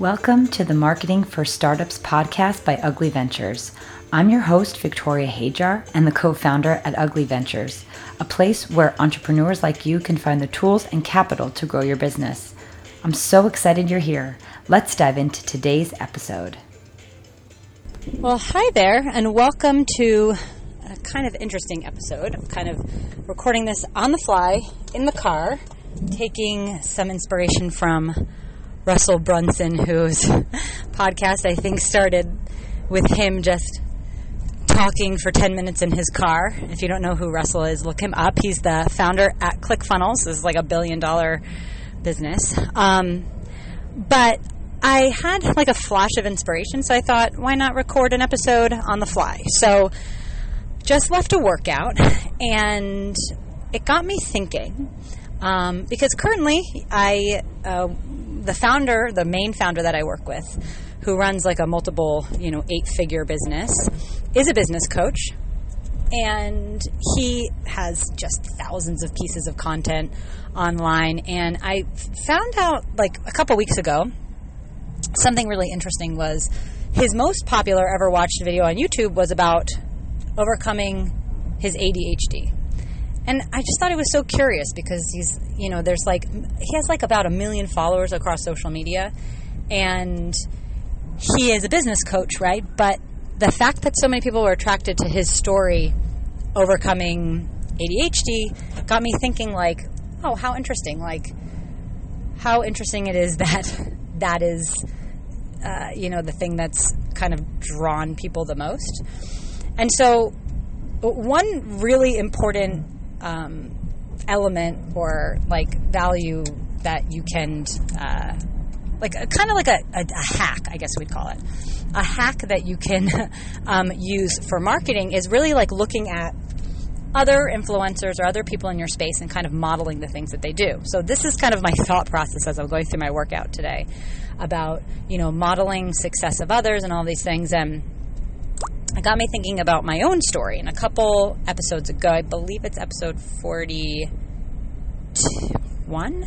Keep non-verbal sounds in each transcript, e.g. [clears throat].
Welcome to the Marketing for Startups podcast by Ugly Ventures. I'm your host, Victoria Hajar, and the co founder at Ugly Ventures, a place where entrepreneurs like you can find the tools and capital to grow your business. I'm so excited you're here. Let's dive into today's episode. Well, hi there, and welcome to a kind of interesting episode. I'm kind of recording this on the fly in the car, taking some inspiration from Russell Brunson, whose podcast I think started with him just talking for 10 minutes in his car. If you don't know who Russell is, look him up. He's the founder at ClickFunnels. This is like a billion dollar business. Um, but I had like a flash of inspiration, so I thought, why not record an episode on the fly? So just left a workout, and it got me thinking. Um, because currently, I uh, the founder, the main founder that I work with, who runs like a multiple, you know, eight figure business, is a business coach. And he has just thousands of pieces of content online. And I found out like a couple weeks ago, something really interesting was his most popular ever watched video on YouTube was about overcoming his ADHD. And I just thought it was so curious because he's, you know, there's like, he has like about a million followers across social media. And he is a business coach, right? But the fact that so many people were attracted to his story overcoming ADHD got me thinking, like, oh, how interesting. Like, how interesting it is [laughs] that that is, uh, you know, the thing that's kind of drawn people the most. And so, one really important um, element or like value that you can uh, like kind of like a, a, a, hack i guess we'd call it. A hack that you can [laughs] um, use for marketing is really like looking at other influencers or other people in your space and kind of modeling the things that they do. So this is kind of my [laughs] thought process as i'm going through my workout today about you know modeling success of others and all these things. And it got me thinking about my own story. And a couple episodes ago, I believe it's episode 41,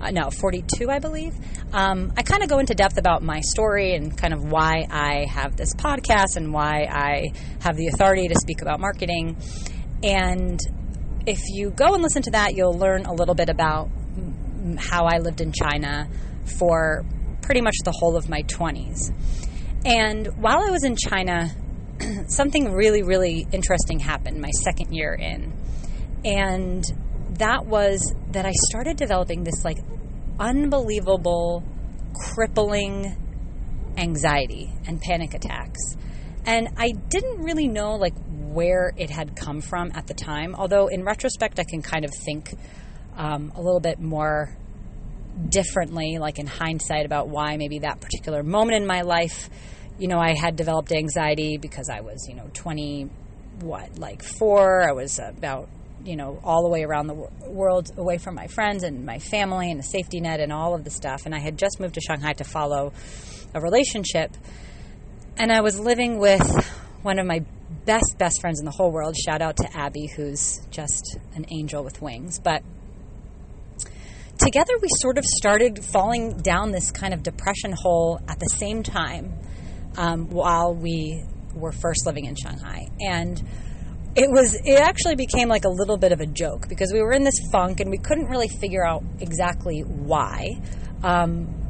uh, no, 42, I believe. Um, I kind of go into depth about my story and kind of why I have this podcast and why I have the authority to speak about marketing. And if you go and listen to that, you'll learn a little bit about how I lived in China for pretty much the whole of my 20s. And while I was in China, [clears throat] something really, really interesting happened my second year in. And that was that I started developing this like unbelievable, crippling anxiety and panic attacks. And I didn't really know like where it had come from at the time. Although in retrospect, I can kind of think um, a little bit more differently, like in hindsight, about why maybe that particular moment in my life you know, I had developed anxiety because I was, you know, 20, what, like four. I was about, you know, all the way around the world away from my friends and my family and the safety net and all of the stuff. And I had just moved to Shanghai to follow a relationship. And I was living with one of my best, best friends in the whole world. Shout out to Abby, who's just an angel with wings. But together we sort of started falling down this kind of depression hole at the same time um, while we were first living in Shanghai. And it was it actually became like a little bit of a joke because we were in this funk and we couldn't really figure out exactly why. Um,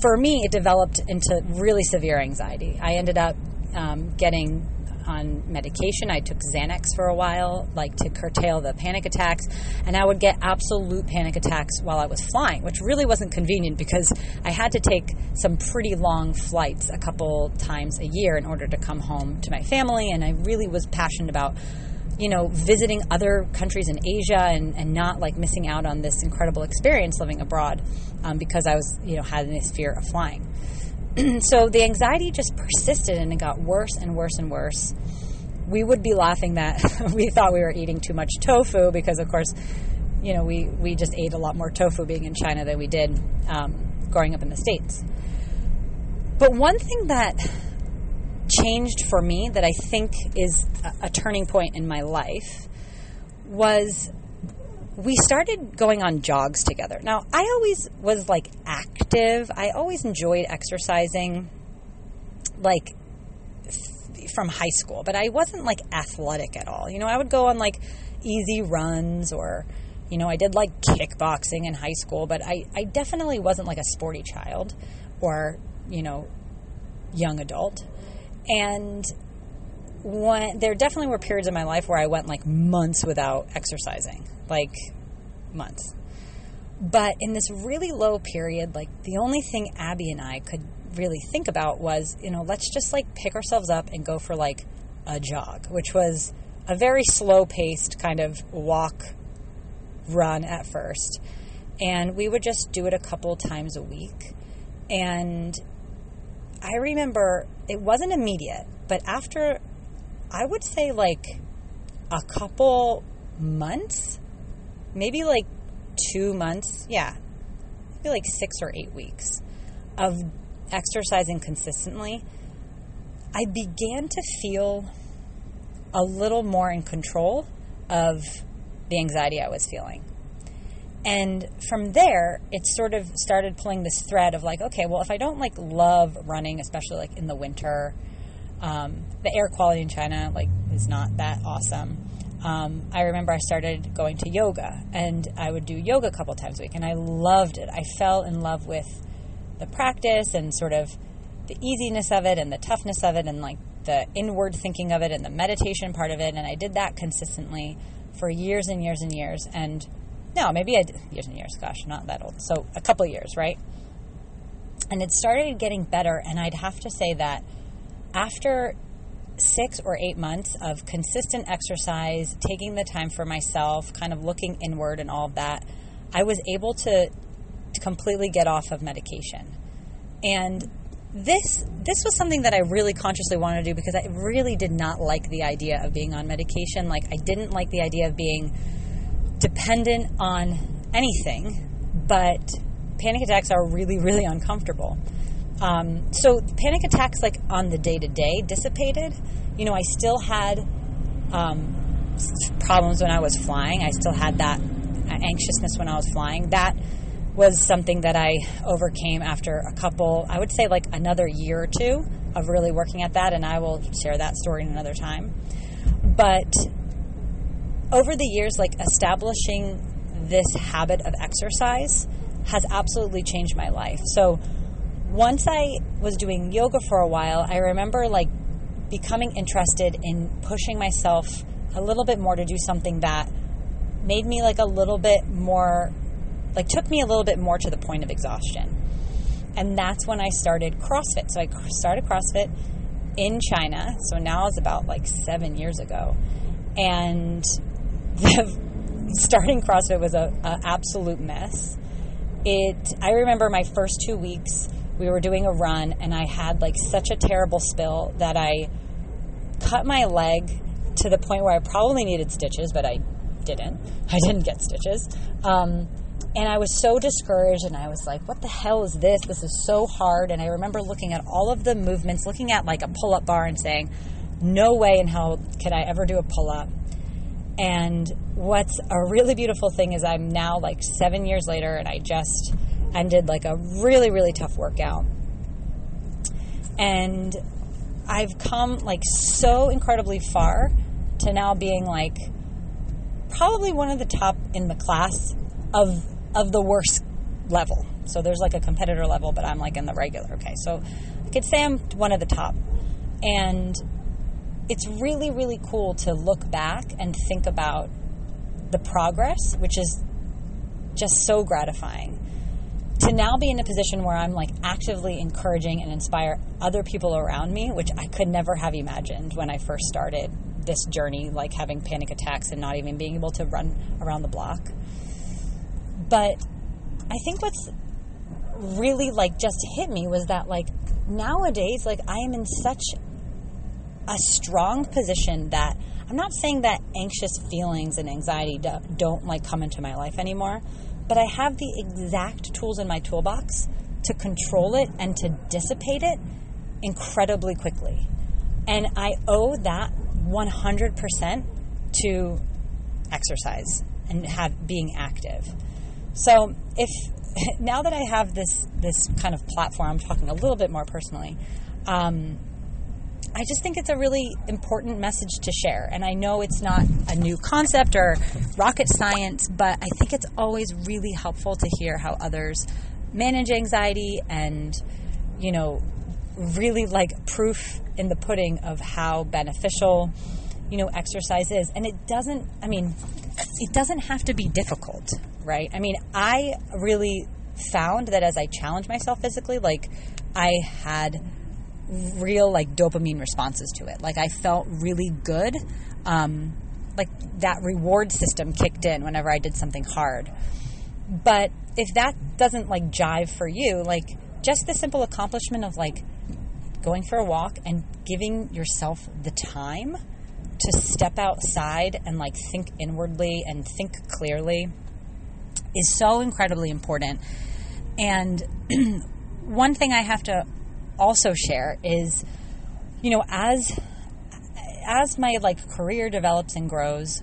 for me, it developed into really severe anxiety. I ended up um, getting on medication. I took Xanax for a while, like to curtail the panic attacks, and I would get absolute panic attacks while I was flying, which really wasn't convenient because I had to take some pretty long flights a couple times a year in order to come home to my family, and I really was passionate about you know, visiting other countries in Asia and, and not like missing out on this incredible experience living abroad um, because I was, you know, had this fear of flying. [clears throat] so the anxiety just persisted and it got worse and worse and worse. We would be laughing that [laughs] we thought we were eating too much tofu because, of course, you know, we, we just ate a lot more tofu being in China than we did um, growing up in the States. But one thing that changed for me that I think is a, a turning point in my life was we started going on jogs together. Now, I always was like active. I always enjoyed exercising like f- from high school, but I wasn't like athletic at all. You know, I would go on like easy runs or you know, I did like kickboxing in high school, but I, I definitely wasn't like a sporty child or, you know, young adult. And when, there definitely were periods in my life where I went like months without exercising, like months. But in this really low period, like the only thing Abby and I could really think about was, you know, let's just like pick ourselves up and go for like a jog, which was a very slow paced kind of walk run at first. And we would just do it a couple times a week. And I remember it wasn't immediate, but after I would say like a couple months, maybe like two months, yeah, maybe like six or eight weeks of exercising consistently, I began to feel a little more in control of the anxiety I was feeling. And from there, it sort of started pulling this thread of like, okay, well, if I don't like love running, especially like in the winter, um, the air quality in China like is not that awesome. Um, I remember I started going to yoga, and I would do yoga a couple times a week, and I loved it. I fell in love with the practice and sort of the easiness of it, and the toughness of it, and like the inward thinking of it, and the meditation part of it. And I did that consistently for years and years and years. And no, maybe I did years and years. Gosh, not that old. So a couple years, right? And it started getting better, and I'd have to say that after six or eight months of consistent exercise, taking the time for myself, kind of looking inward and all of that, I was able to, to completely get off of medication. And this this was something that I really consciously wanted to do because I really did not like the idea of being on medication. Like I didn't like the idea of being dependent on anything, but panic attacks are really really uncomfortable. Um, so panic attacks, like on the day to day, dissipated. You know, I still had um, problems when I was flying. I still had that anxiousness when I was flying. That was something that I overcame after a couple, I would say like another year or two of really working at that, and I will share that story in another time. But over the years, like establishing this habit of exercise has absolutely changed my life. So once I was doing yoga for a while, I remember like becoming interested in pushing myself a little bit more to do something that made me like a little bit more like took me a little bit more to the point of exhaustion. And that's when I started CrossFit. So I started CrossFit in China. So now it's about like 7 years ago. And [laughs] the, starting CrossFit was a, a absolute mess. It I remember my first 2 weeks we were doing a run and I had like such a terrible spill that I cut my leg to the point where I probably needed stitches, but I didn't. [laughs] I didn't get stitches. Um, and I was so discouraged and I was like, what the hell is this? This is so hard. And I remember looking at all of the movements, looking at like a pull up bar and saying, no way in hell could I ever do a pull up. And what's a really beautiful thing is I'm now like seven years later and I just and did like a really, really tough workout. And I've come like so incredibly far to now being like probably one of the top in the class of of the worst level. So there's like a competitor level, but I'm like in the regular. Okay, so I could say I'm one of the top. And it's really, really cool to look back and think about the progress, which is just so gratifying to now be in a position where I'm like actively encouraging and inspire other people around me, which I could never have imagined when I first started this journey, like having panic attacks and not even being able to run around the block. But I think what's really like just hit me was that like nowadays, like I am in such a strong position that I'm not saying that anxious feelings and anxiety don't like come into my life anymore, but I have the exact tools in my toolbox to control it and to dissipate it incredibly quickly. And I owe that 100% to exercise and have being active. So if [laughs] now that I have this this kind of platform, I'm talking a little bit more personally. Um, I just think it's a really important message to share. And I know it's not a new concept or rocket science, but I think it's always really helpful to hear how others manage anxiety and, you know, really like proof in the pudding of how beneficial, you know, exercise is. And it doesn't, I mean, it doesn't have to be difficult, right? I mean, I really found that as I challenged myself physically, like I had real like dopamine responses to it. Like I felt really good. Um, like that reward system kicked in whenever I did something hard. But if that doesn't like jive for you, like just the simple accomplishment of like going for a walk and giving yourself the time to step outside and like think inwardly and think clearly is so incredibly important. And [clears throat] one thing I have to also share is, you know, as as my like career develops and grows,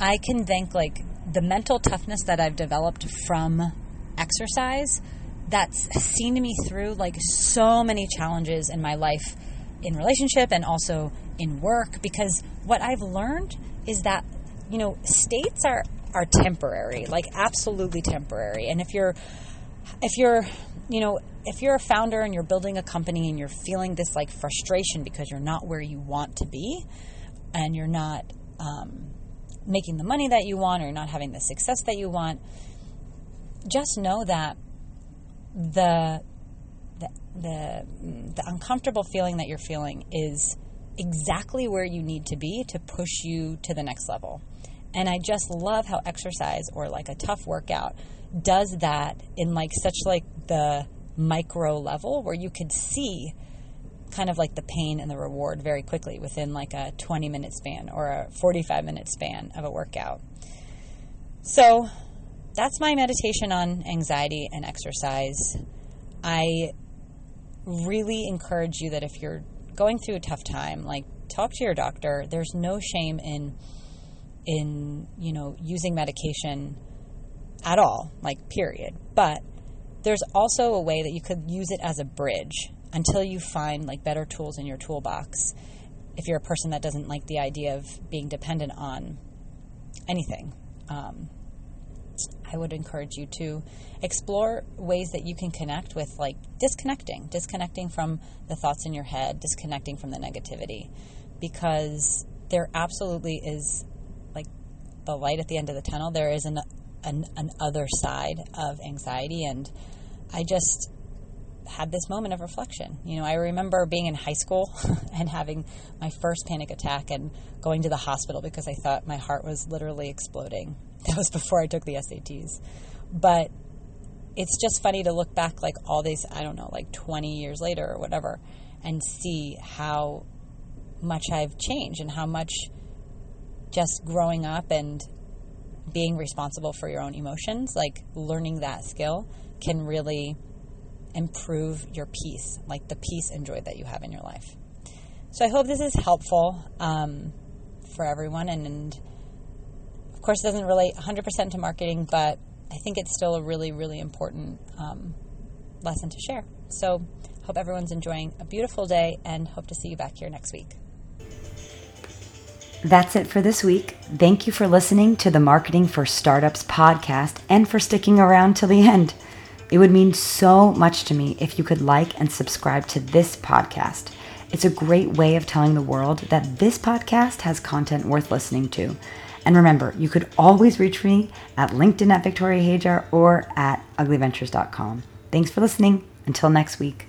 I can thank like the mental toughness that I've developed from exercise that's seen me through like so many challenges in my life in relationship and also in work because what I've learned is that you know states are are temporary like absolutely temporary. And if you're if you're you know if you're a founder and you're building a company and you're feeling this like frustration because you're not where you want to be and you're not um, making the money that you want or not having the success that you want, just know that the the the, the uncomfortable feeling that you're feeling is exactly where you need to be to push you to the next level. And I just love how exercise or like a tough workout does that in like such like the micro level where you could see kind of like the pain and the reward very quickly within like a 20 minute span or a 45 minute span of a workout. So that's my meditation on anxiety and exercise. I really encourage you that if you're going through a tough time, like talk to your doctor. There's no shame in in, you know, using medication at all, like period. But there's also a way that you could use it as a bridge until you find like better tools in your toolbox. If you're a person that doesn't like the idea of being dependent on anything, um, I would encourage you to explore ways that you can connect with like disconnecting, disconnecting from the thoughts in your head, disconnecting from the negativity, because there absolutely is like the light at the end of the tunnel. There is an an, an other side of anxiety. And I just had this moment of reflection. You know, I remember being in high school [laughs] and having my first panic attack and going to the hospital because I thought my heart was literally exploding. [laughs] That was before I took the SATs. But it's just funny to look back like all these, I don't know, like 20 years later or whatever, and see how much I've changed and how much just growing up and being responsible for your own emotions, like learning that skill, can really improve your peace, like the peace and joy that you have in your life. So I hope this is helpful um, for everyone. And, and, of course, it doesn't relate 100% to marketing, but I think it's still a really, really important um, lesson to share. So hope everyone's enjoying a beautiful day and hope to see you back here next week. That's it for this week. Thank you for listening to the Marketing for Startups podcast and for sticking around till the end. It would mean so much to me if you could like and subscribe to this podcast. It's a great way of telling the world that this podcast has content worth listening to. And remember, you could always reach me at LinkedIn at Victoria Hajar or at uglyventures.com. Thanks for listening. Until next week.